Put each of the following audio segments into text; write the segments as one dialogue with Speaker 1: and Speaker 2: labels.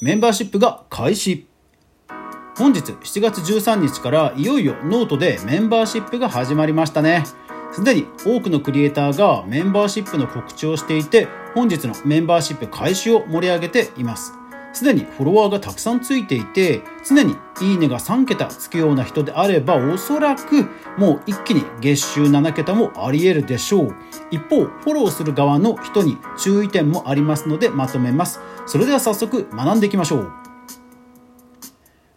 Speaker 1: メンバーシップが開始。本日7月13日からいよいよノートでメンバーシップが始まりましたね。すでに多くのクリエイターがメンバーシップの告知をしていて本日のメンバーシップ開始を盛り上げています。すでにフォロワーがたくさんついていて常にいいねが3桁つくような人であればおそらくもう一気に月収7桁もあり得るでしょう。一方フォローする側の人に注意点もありますのでまとめます。それでは早速学んでいきましょう。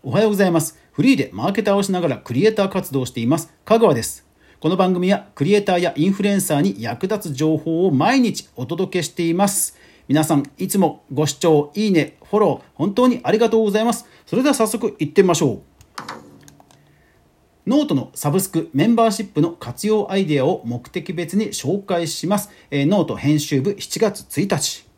Speaker 1: おはようございます。フリーでマーケターをしながらクリエイター活動をしています。香川です。この番組はクリエイターやインフルエンサーに役立つ情報を毎日お届けしています。皆さんいつもご視聴いいねフォロー本当にありがとうございます。それでは早速いってみましょう。ノートのサブスクメンバーシップの活用アイデアを目的別に紹介します、えー、ノート編集部7月1日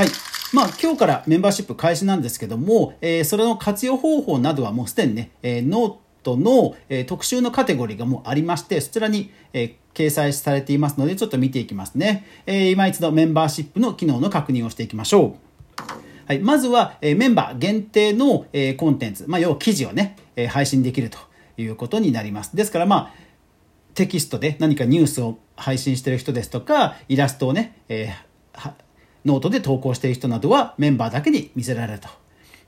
Speaker 1: はいまあ、今日からメンバーシップ開始なんですけども、えー、それの活用方法などはもうすでにね、えー、ノートの、えー、特集のカテゴリーがもうありまして、そちらに、えー、掲載されていますので、ちょっと見ていきますね。えー、今一度メンバーシップの機能の確認をしていきましょう。はい、まずは、え、メンバー限定の、え、コンテンツ、まあ、要は記事をね、え、配信できるということになります。ですから、まあ、テキストで何かニュースを配信している人ですとか、イラストをね、えー、ノートで投稿している人などはメンバーだけに見せられると。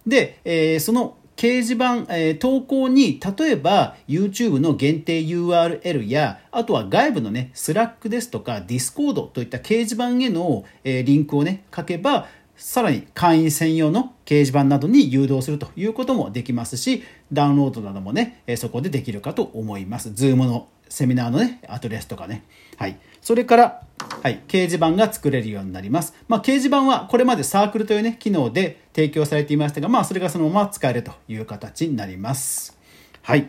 Speaker 1: で、えー、その掲示板、えー、投稿に、例えば YouTube の限定 URL や、あとは外部のね、Slack ですとか Discord といった掲示板への、えー、リンクをね、書けば、さらに会員専用の掲示板などに誘導するということもできますし、ダウンロードなどもねえ、そこでできるかと思います。Zoom のセミナーのね、アドレスとかね。はい。それから、はい、掲示板が作れるようになります。まあ、掲示板はこれまでサークルというね、機能で提供されていましたが、まあ、それがそのまま使えるという形になります。はい。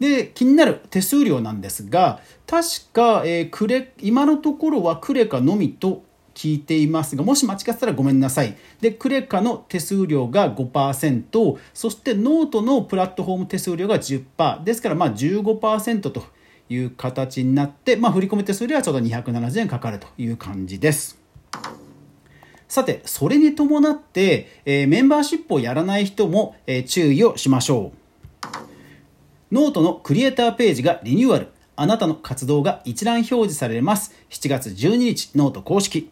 Speaker 1: で、気になる手数料なんですが、確か、えー、クレ、今のところはクレカのみと聞いていますが、もし間違ってたらごめんなさい。で、クレカの手数料が5%、そしてノートのプラットフォーム手数料が10%、ですからまあ15%という形になって、まあ、振込み手数料はちょうど270円かかるという感じです。さて、それに伴って、えー、メンバーシップをやらない人も、えー、注意をしましょう。ノートのクリエイターページがリニューアル。あなたの活動が一覧表示されます。7月12日、ノート公式。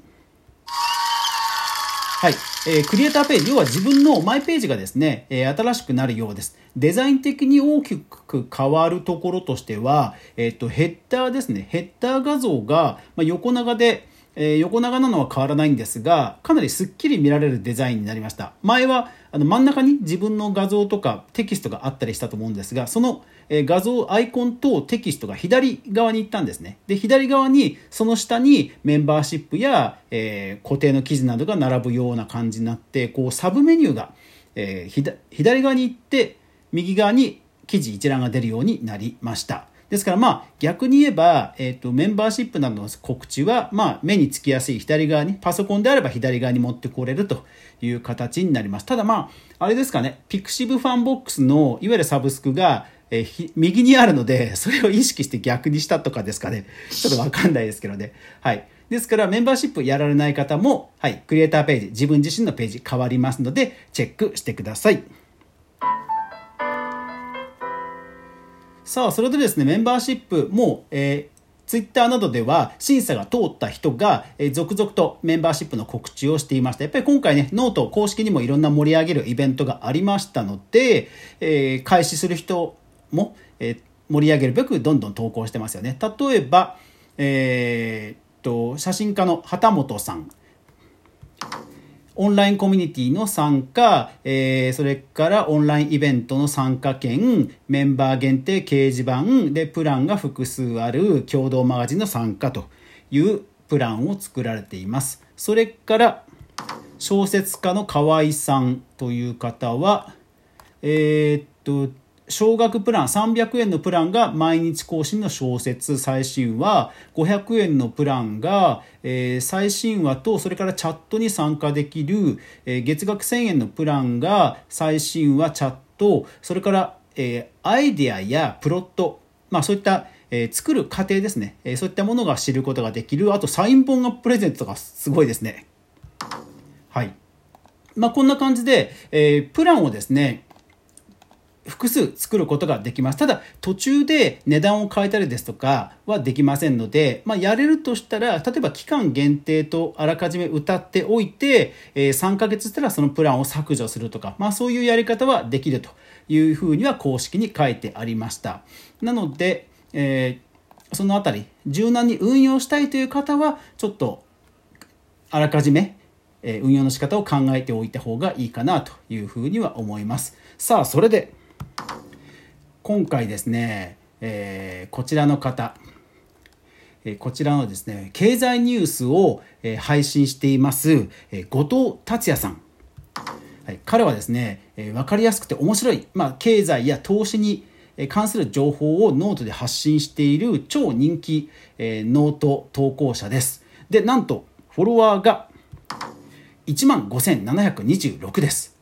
Speaker 1: はい。えー、クリエイターページ、要は自分のマイページがですね、えー、新しくなるようです。デザイン的に大きく変わるところとしては、えっ、ー、と、ヘッダーですね。ヘッダー画像が、まあ、横長で、えー、横長なのは変わらないんですが、かなりスッキリ見られるデザインになりました。前は、あの真ん中に自分の画像とかテキストがあったりしたと思うんですが、その画像、アイコンとテキストが左側に行ったんですね。で、左側に、その下にメンバーシップや、えー、固定の記事などが並ぶような感じになって、こう、サブメニューが、えー、左側に行って、右側に記事一覧が出るようになりました。ですからまあ逆に言えば、えっ、とメンバーシップなどの告知はまあ目につきやすい左側に、パソコンであれば左側に持ってこれるという形になります。ただまあ、あれですかね、 pixivFANBOX のいわゆるサブスクがえー、右にあるので、それを意識して逆にしたとかですかね。ちょっとわかんないですけどね。はい。ですから、メンバーシップやられない方も、はい、クリエイターページ、自分自身のページ変わりますので、チェックしてください。さあ、それでですね、メンバーシップも、えーツイッターなどでは審査が通った人が、えー、続々とメンバーシップの告知をしていました。やっぱり今回ね、ノート公式にもいろんな盛り上げるイベントがありましたので、えー、開始する人も、え、盛り上げるべくどんどん投稿してますよね。例えば、えー、っと、写真家の旗本さん。オンラインコミュニティの参加、えー、それからオンラインイベントの参加券、メンバー限定掲示板でプランが複数ある共同マガジンの参加というプランを作られています。それから小説家の河合さんという方は、えー、っと、少額プラン300円のプランが毎日更新の小説。最新話500円のプランが、えー、最新話とそれからチャットに参加できる、えー、月額1000円のプランが最新話チャットそれから、えー、アイデアやプロット、まあ、そういったえー、作る過程ですね、えー、そういったものが知ることができる。あとサイン本がプレゼントとかすごいですね。はい。まあ、こんな感じで、えー、プランをですね、複数作ることができます。ただ、途中で値段を変えたりですとかはできませんので、まあ、やれるとしたら、例えば期間限定とあらかじめ歌っておいて、えー、3ヶ月したらそのプランを削除するとか、まあ、そういうやり方はできるというふうには公式に書いてありました。なので、えー、そのあたり、柔軟に運用したいという方は、ちょっと、あらかじめ、え運用の仕方を考えておいた方がいいかなというふうには思います。さあ、それで、今回ですね、えー、こちらの方、えこちらのですね、経済ニュースを、え配信しています、え後藤達也さん。はい、彼はですね、え分かりやすくて面白い、まあ、経済や投資に関する情報をノートで発信している超人気、えノート投稿者です。で、なんと、フォロワーが1万5726です。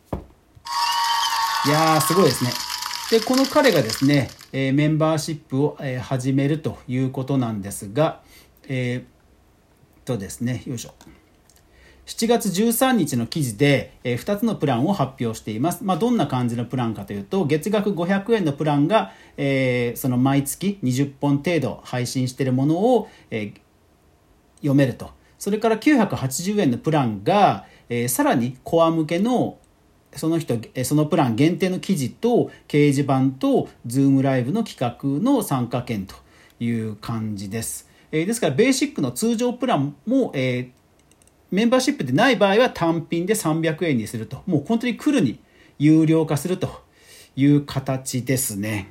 Speaker 1: いやー、すごいですね。で、この彼がですね、えメンバーシップを、え始めるということなんですが、えー、とですね、よいしょ。7月13日の記事で、え2つのプランを発表しています。まあ、どんな感じのプランかというと、月額500円のプランが、えー、その毎月20本程度配信しているものを、えー、読めると。それから980円のプランが、えー、さらにコア向けのその人、そのプラン限定の記事と掲示板と Zoom ライブの企画の参加券という感じです。えですから、ベーシックの通常プランも、え、メンバーシップでない場合は単品で300円にすると。もう本当に来るに有料化するという形ですね。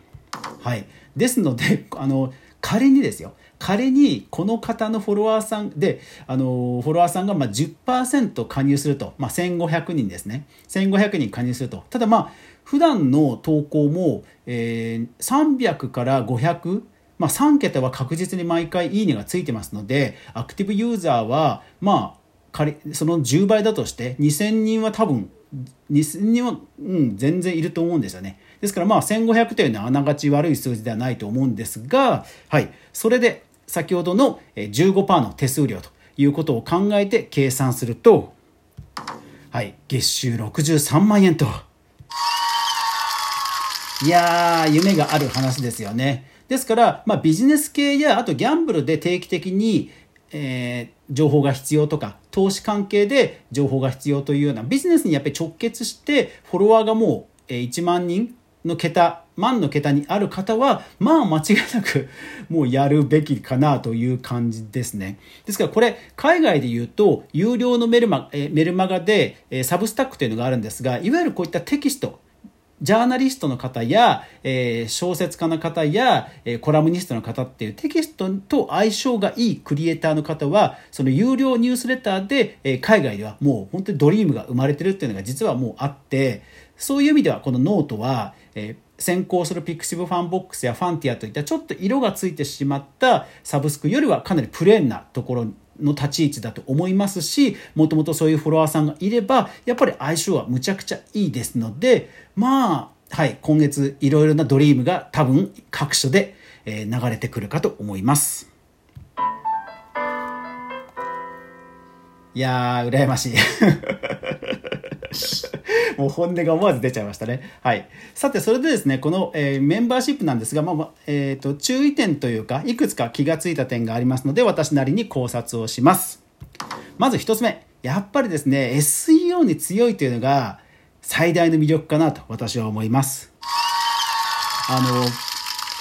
Speaker 1: はい。ですので、あの、仮にですよ。仮にこの方のフォロワーさんで、あの、フォロワーさんがまあ10%加入すると、まあ、1500人ですね。1500人加入すると。ただまあ、普段の投稿も、えー、300から500、まあ、3桁は確実に毎回いいねがついてますので、アクティブユーザーは、まあ、仮その10倍だとして2000人は多分2000人は、うん、全然いると思うんですよね。ですからまあ1500というのはあながち悪い数字ではないと思うんですが、はい。それで先ほどの15%の手数料ということを考えて計算すると、はい、月収63万円と。いやー、夢がある話ですよね。ですから、まあ、ビジネス系や、あとギャンブルで定期的に、えー、情報が必要とか、投資関係で情報が必要というような、ビジネスにやっぱり直結して、フォロワーがもう1万人の桁、万の桁にある方は、まあ間違いなく もうやるべきかなという感じですね。ですからこれ、海外で言うと、有料のメルマえメルマガで、えサブスタックというのがあるんですが、いわゆるこういったテキスト、ジャーナリストの方や、えー、小説家の方や、えー、コラムニストの方っていうテキストと相性がいいクリエイターの方は、その有料ニュースレターで、えー、海外ではもう本当にドリームが生まれてるっていうのが実はもうあって、そういう意味ではこのノートは、え先行する pixivFANBOXや Fantia といったちょっと色がついてしまったサブスクよりはかなりプレーンなところの立ち位置だと思いますしもともとそういうフォロワーさんがいればやっぱり相性はむちゃくちゃいいですのでまあはい今月いろいろなドリームが多分各所で流れてくるかと思います。いやー、羨ましい。もう本音が思わず出ちゃいましたね。はい。さて、それでですね、この、えー、メンバーシップなんですが、まあ、えっ、ー、と、注意点というか、いくつか気がついた点がありますので、私なりに考察をします。まず一つ目。やっぱりですね、SEO に強いというのが最大の魅力かなと私は思います。あの、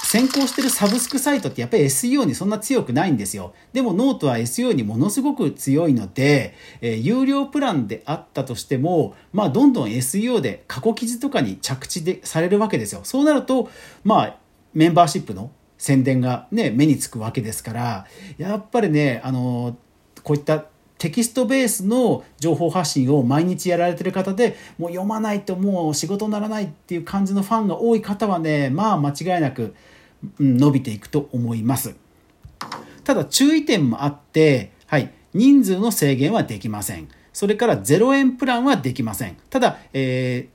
Speaker 1: 先行してるサブスクサイトってやっぱり SEO にそんな強くないんですよ。でもノートは SEO にものすごく強いので、えー、有料プランであったとしても、まあどんどん SEO で過去記事とかに着地でされるわけですよ。そうなると、まあメンバーシップの宣伝がね、目につくわけですから、やっぱりね、あの、こういったテキストベースの情報発信を毎日やられてる方でもう読まないともう仕事にならないっていう感じのファンが多い方はねまあ間違いなく伸びていくと思います。ただ注意点もあって、はい、人数の制限はできません。それから0円プランはできません。ただ、え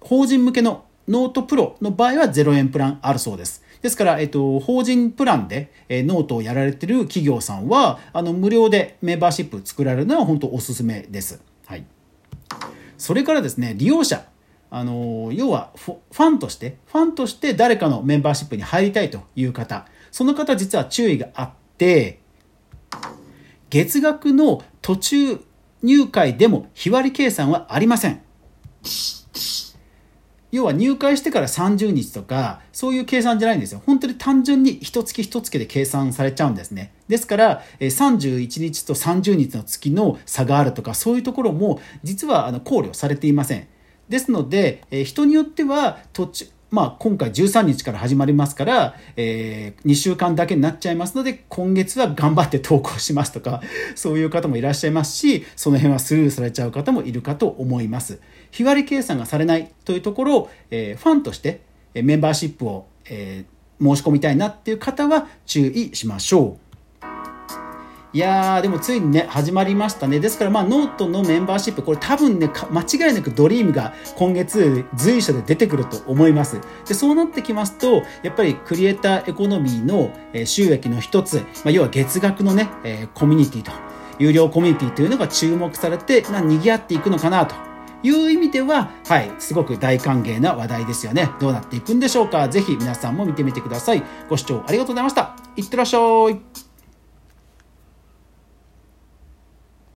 Speaker 1: ー、法人向けの note pro の場合は0円プランあるそうです。ですから、えっと、法人プランで、えー、ノートをやられてる企業さんは、あの、無料でメンバーシップ作られるのは本当おすすめです。はい。それからですね、利用者。あの、要はファンとして、ファンとして誰かのメンバーシップに入りたいという方。その方実は注意があって、月額の途中入会でも日割り計算はありません。要は入会してから30日とか、そういう計算じゃないんですよ。本当に単純に一月一月で計算されちゃうんですね。ですから、31日と30日の月の差があるとか、そういうところも実は考慮されていません。ですので、え人によっては途中、まあ、今回13日から始まりますから、えー、2週間だけになっちゃいますので、今月は頑張って投稿しますとか、そういう方もいらっしゃいますし、その辺はスルーされちゃう方もいるかと思います。日割り計算がされないというところを、えー、ファンとしてメンバーシップを、えー、申し込みたいなっていう方は注意しましょう。いやー、でもついにね、始まりましたね。ですから、まあ、ノートのメンバーシップ、これ多分ね、間違いなくドリームが今月随所で出てくると思います。で、そうなってきますと、やっぱりクリエイターエコノミーの収益の一つ、まあ、要は月額のね、えコミュニティと、有料コミュニティというのが注目されて、ま、賑わっていくのかなという意味では、はい、すごく大歓迎な話題ですよね。どうなっていくんでしょうかぜひ皆さんも見てみてください。ご視聴ありがとうございました。いってらっしゃい。